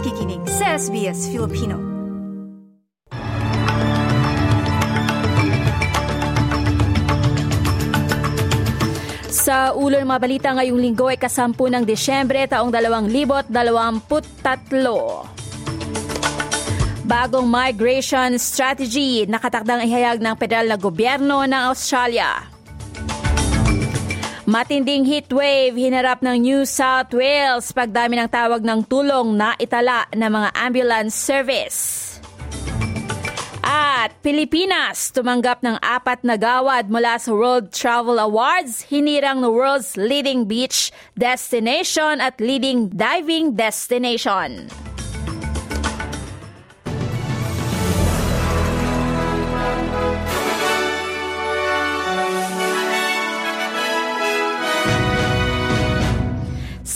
nakikinig sa SBS Filipino. Sa ulo ng mga balita ngayong linggo ay kasampu ng Desyembre taong 2023. Bagong migration strategy nakatakdang ihayag ng federal na gobyerno ng Australia. Matinding heat wave hinarap ng New South Wales pagdami ng tawag ng tulong na itala ng mga ambulance service. At Pilipinas tumanggap ng apat na gawad mula sa World Travel Awards, hinirang ng world's leading beach destination at leading diving destination.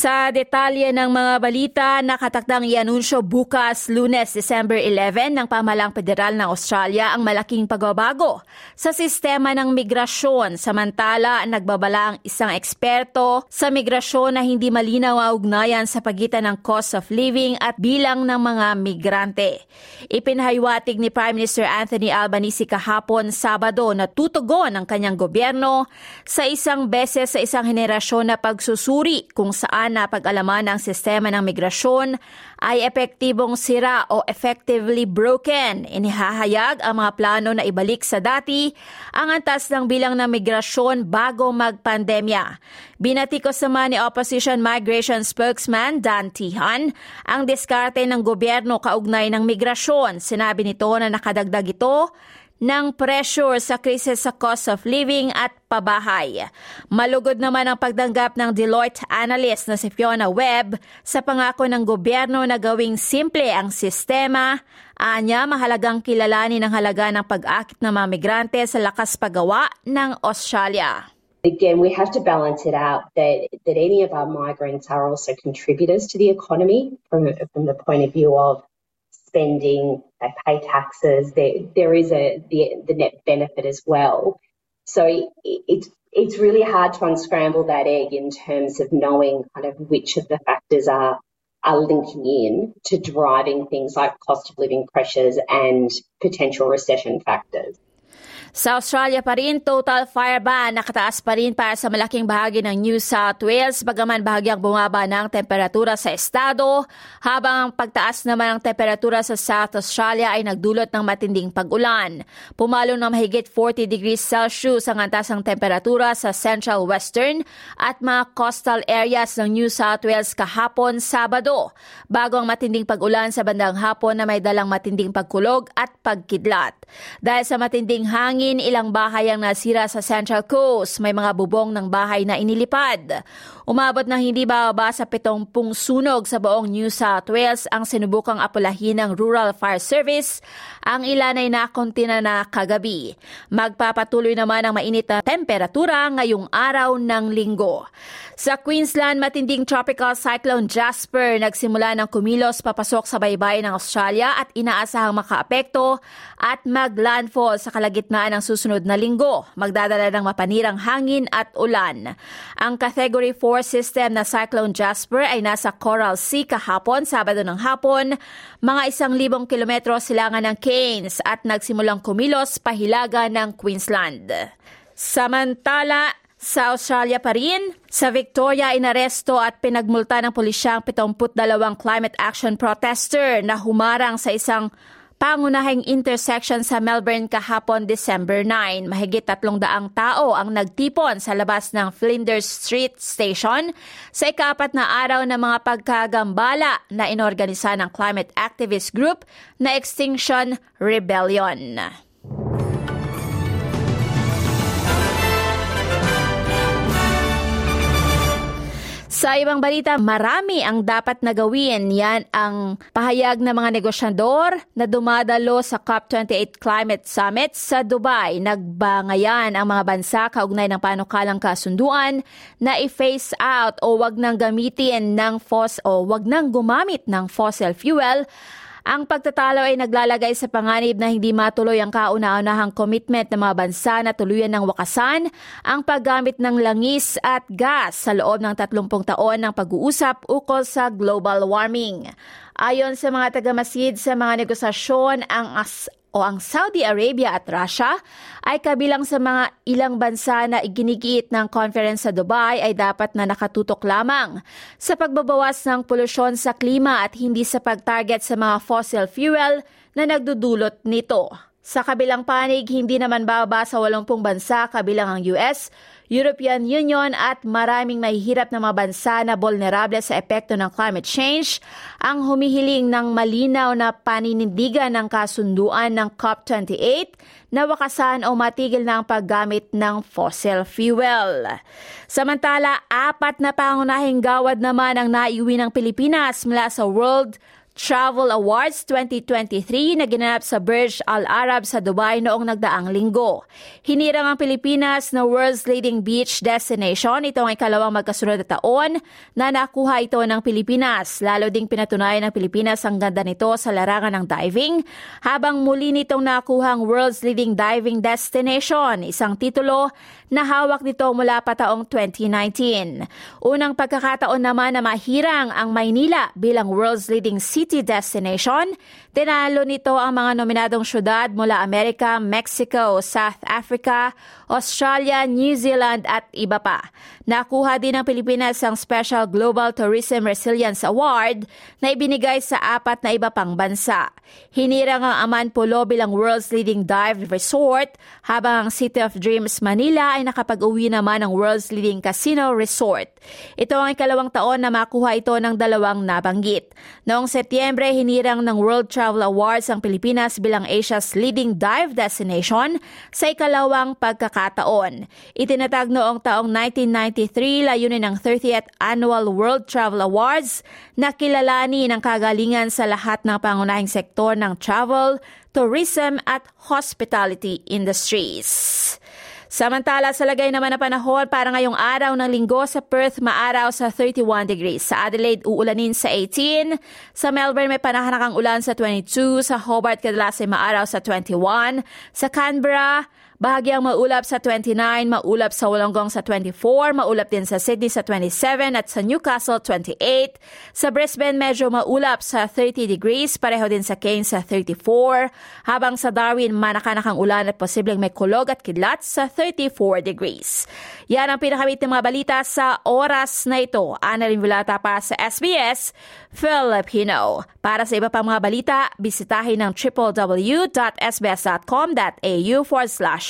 Sa detalye ng mga balita, nakatakdang ianunsyo bukas lunes December 11 ng pamalang federal ng Australia ang malaking pagbabago sa sistema ng migrasyon samantala nagbabala ang isang eksperto sa migrasyon na hindi malinaw ang ugnayan sa pagitan ng cost of living at bilang ng mga migrante. Ipinahaywatig ni Prime Minister Anthony Albanese kahapon Sabado na tutugon ang kanyang gobyerno sa isang beses sa isang henerasyon na pagsusuri kung saan na pag-alaman ng sistema ng migrasyon ay epektibong sira o effectively broken. Inihahayag ang mga plano na ibalik sa dati ang antas ng bilang ng migrasyon bago magpandemya. Binatikos naman ni Opposition Migration Spokesman Dan Tihan ang diskarte ng gobyerno kaugnay ng migrasyon. Sinabi nito na nakadagdag ito ng pressure sa krisis sa cost of living at pabahay. Malugod naman ang pagdanggap ng Deloitte analyst na si Fiona Webb sa pangako ng gobyerno na gawing simple ang sistema. Anya, mahalagang kilalanin ang halaga ng pag-akit ng mga migrante sa lakas paggawa ng Australia. Again, we have to balance it out that, that any of our migrants are also contributors to the economy from, from the point of view of spending, they pay taxes. There, there is a the, the net benefit as well. So it, it's it's really hard to unscramble that egg in terms of knowing kind of which of the factors are are linking in to driving things like cost of living pressures and potential recession factors. Sa Australia pa rin, total fire ban nakataas pa rin para sa malaking bahagi ng New South Wales bagaman bahagyang bumaba ng temperatura sa estado habang ang pagtaas naman ng temperatura sa South Australia ay nagdulot ng matinding pag-ulan. Pumalo ng mahigit 40 degrees Celsius ang antas ng temperatura sa Central Western at mga coastal areas ng New South Wales kahapon Sabado bago ang matinding pag-ulan sa bandang hapon na may dalang matinding pagkulog at pagkidlat. Dahil sa matinding hangin hangin, ilang bahay ang nasira sa Central Coast. May mga bubong ng bahay na inilipad. Umabot ng hindi bababa sa 70 sunog sa buong New South Wales ang sinubukang apulahin ng Rural Fire Service. Ang ilan ay nakonti na na kagabi. Magpapatuloy naman ang mainit na temperatura ngayong araw ng linggo. Sa Queensland, matinding tropical cyclone Jasper nagsimula ng kumilos papasok sa baybay ng Australia at inaasahang makaapekto at maglandfall sa kalagitnaan ng susunod na linggo. Magdadala ng mapanirang hangin at ulan. Ang Category 4 system na Cyclone Jasper ay nasa Coral Sea kahapon, Sabado ng hapon, mga isang libong kilometro silangan ng Cairns at nagsimulang kumilos pahilaga ng Queensland. Samantala, sa Australia pa rin, sa Victoria inaresto at pinagmulta ng pulisyang 72 climate action protester na humarang sa isang pangunahing intersection sa Melbourne kahapon December 9. Mahigit tatlong daang tao ang nagtipon sa labas ng Flinders Street Station sa ikapat na araw ng mga pagkagambala na inorganisa ng climate activist group na Extinction Rebellion. Sa ibang balita, marami ang dapat na gawin. Yan ang pahayag ng mga negosyador na dumadalo sa COP28 Climate Summit sa Dubai. Nagbangayan ang mga bansa kaugnay ng panukalang kasunduan na i-phase out o wag nang gamitin ng fos o wag nang gumamit ng fossil fuel Ang pagtatalo ay naglalagay sa panganib na hindi matuloy ang kauna-unahang commitment ng mga bansa na tuluyan ng wakasan ang paggamit ng langis at gas sa loob ng 30 taon ng pag-uusap ukol sa global warming. Ayon sa mga tagamasid sa mga negosasyon, ang as o ang Saudi Arabia at Russia ay kabilang sa mga ilang bansa na iginigiit ng conference sa Dubai ay dapat na nakatutok lamang sa pagbabawas ng polusyon sa klima at hindi sa pagtarget sa mga fossil fuel na nagdudulot nito. Sa kabilang panig, hindi naman bababa sa 80 bansa kabilang ang US, European Union at maraming mahihirap na mga bansa na vulnerable sa epekto ng climate change ang humihiling ng malinaw na paninindigan ng kasunduan ng COP28 na wakasan o matigil ng paggamit ng fossil fuel. Samantala, apat na pangunahing gawad naman ang naiuwi ng Pilipinas mula sa World Travel Awards 2023 na ginanap sa Burj Al Arab sa Dubai noong nagdaang linggo. Hinirang ang Pilipinas na world's leading beach destination. Ito ang ikalawang magkasunod na taon na nakuha ito ng Pilipinas. Lalo ding pinatunayan ng Pilipinas ang ganda nito sa larangan ng diving, habang muli nitong nakuha ang world's leading diving destination, isang titulo na hawak nito mula pa taong 2019. Unang pagkakataon naman na mahirang ang Maynila bilang world's leading city city destination. Tinalo nito ang mga nominadong syudad mula Amerika, Mexico, South Africa, Australia, New Zealand at iba pa. Nakuha din ng Pilipinas ang Special Global Tourism Resilience Award na ibinigay sa apat na iba pang bansa. Hinirang ang Aman Polo bilang world's leading dive resort habang ang City of Dreams Manila ay nakapag-uwi naman ng world's leading casino resort. Ito ang ikalawang taon na makuha ito ng dalawang nabanggit. Noong Setyembre, hinirang ng World Travel Awards ang Pilipinas bilang Asia's leading dive destination sa ikalawang pagkakataon. Itinatag noong taong 1990 2023 layunin ng 30th Annual World Travel Awards na kilalanin ang kagalingan sa lahat ng pangunahing sektor ng travel, tourism at hospitality industries. Samantala sa lagay naman na panahon para ngayong araw ng linggo sa Perth maaraw sa 31 degrees. Sa Adelaide uulanin sa 18. Sa Melbourne may panahanakang ulan sa 22. Sa Hobart kadalas ay maaraw sa 21. Sa Canberra Bahagyang maulap sa 29, maulap sa Wollongong sa 24, maulap din sa Sydney sa 27 at sa Newcastle 28. Sa Brisbane medyo maulap sa 30 degrees, pareho din sa Cairns sa 34. Habang sa Darwin manakanakang ulan at posibleng may kulog at kidlat sa 34 degrees. Yan ang pinakamit ng mga balita sa oras na ito. Ana Vilata para sa SBS Filipino. Para sa iba pang mga balita, bisitahin ang www.sbs.com.au forward slash